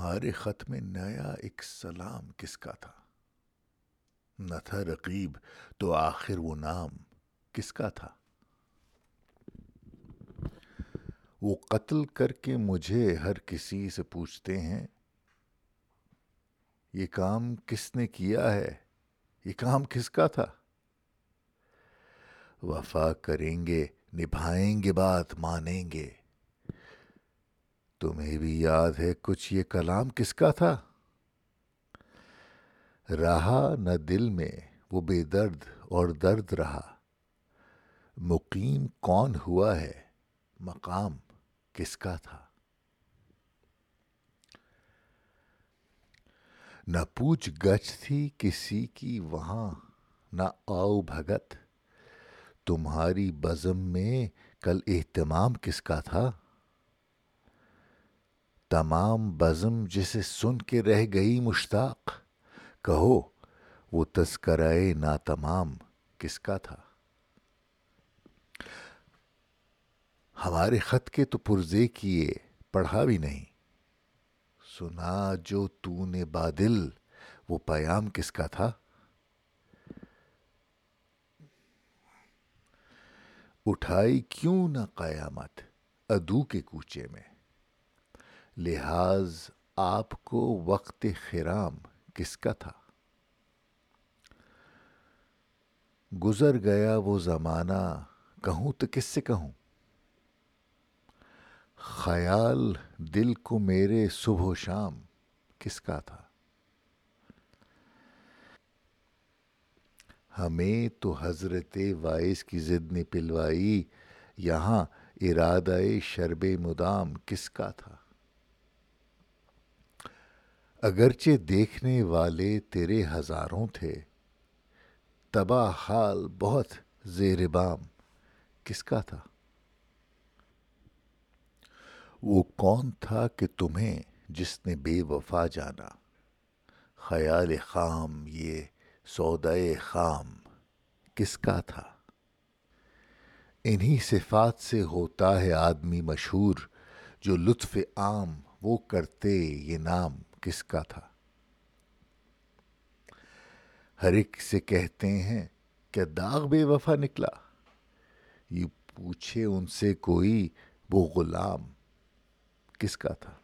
تمہارے خط میں نیا ایک سلام کس کا تھا؟ نہ تھا رقیب، تو آخر وہ نام کس کا تھا؟ وہ قتل کر کے مجھے ہر کسی سے پوچھتے ہیں، یہ کام کس نے کیا ہے؟ یہ کام کس کا تھا؟ وفا کریں گے، نبھائیں گے بات، مانیں گے۔ تمہیں بھی یاد ہے کچھ یہ کلام کس کا تھا؟ رہا نہ دل میں، وہ بے درد اور درد رہا۔ مقیم کون ہوا ہے؟ مقام کس کا تھا؟ نہ پوچھ گچھ تھی کسی کی وہاں، نہ آؤ بھگت۔ تمہاری بزم میں کل اہتمام کس کا تھا؟ تمام بزم جسے سن کے رہ گئی مشتاق۔ کہو، وہ تذکرائے نا تمام کس کا تھا؟ ہمارے خط کے تو پرزے کیے، پڑھا بھی نہیں۔ سنا جو تو نے بادل، وہ پیام کس کا تھا؟ اٹھائی کیوں نہ قیامت، ادو کے کوچے میں۔ لحاظ آپ کو وقت خرام کس کا تھا؟ گزر گیا وہ زمانہ کہوں تو کس سے کہوں؟ خیال دل کو میرے صبح و شام کس کا تھا؟ ہمیں تو حضرت وائس کی ضد نے پلوائی، یہاں ارادہ شرب مدام کس کا تھا؟ اگرچہ دیکھنے والے تیرے ہزاروں تھے، تباہ حال بہت زیر بام۔ کس کا تھا؟ وہ کون تھا کہ تمہیں جس نے بے وفا جانا؟ خیال خام یہ سودائے خام۔ کس کا تھا؟ انہی صفات سے ہوتا ہے آدمی مشہور، جو لطف عام وہ کرتے یہ نام۔ کس کا تھا؟ ہر ایک سے کہتے ہیں کیا داغ بے وفا نکلا۔ یہ پوچھے ان سے کوئی وہ غلام کس کا تھا؟